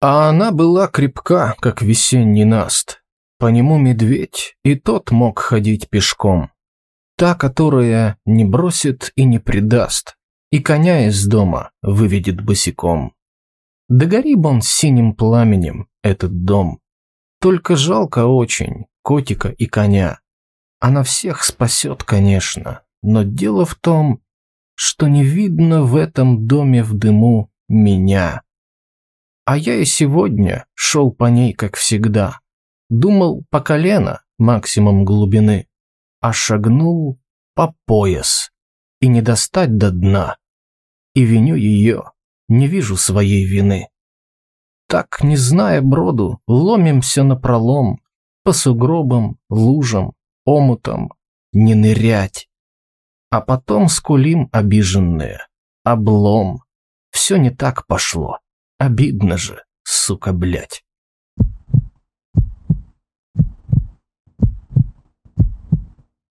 А она была крепка, как весенний наст. По нему медведь, и тот мог ходить пешком. Та, которая не бросит и не предаст, и коня из дома выведет босиком. Да гори он синим пламенем, этот дом. Только жалко очень котика и коня. Она всех спасет, конечно, но дело в том, что не видно в этом доме в дыму меня. А я и сегодня шел по ней, как всегда. Думал по колено, максимум глубины, а шагнул по пояс. И не достать до дна. И виню ее, не вижу своей вины. Так, не зная броду, ломимся на пролом, по сугробам, лужам, омутам, не нырять. А потом скулим обиженные. Облом. Все не так пошло. Обидно же, сука, блять.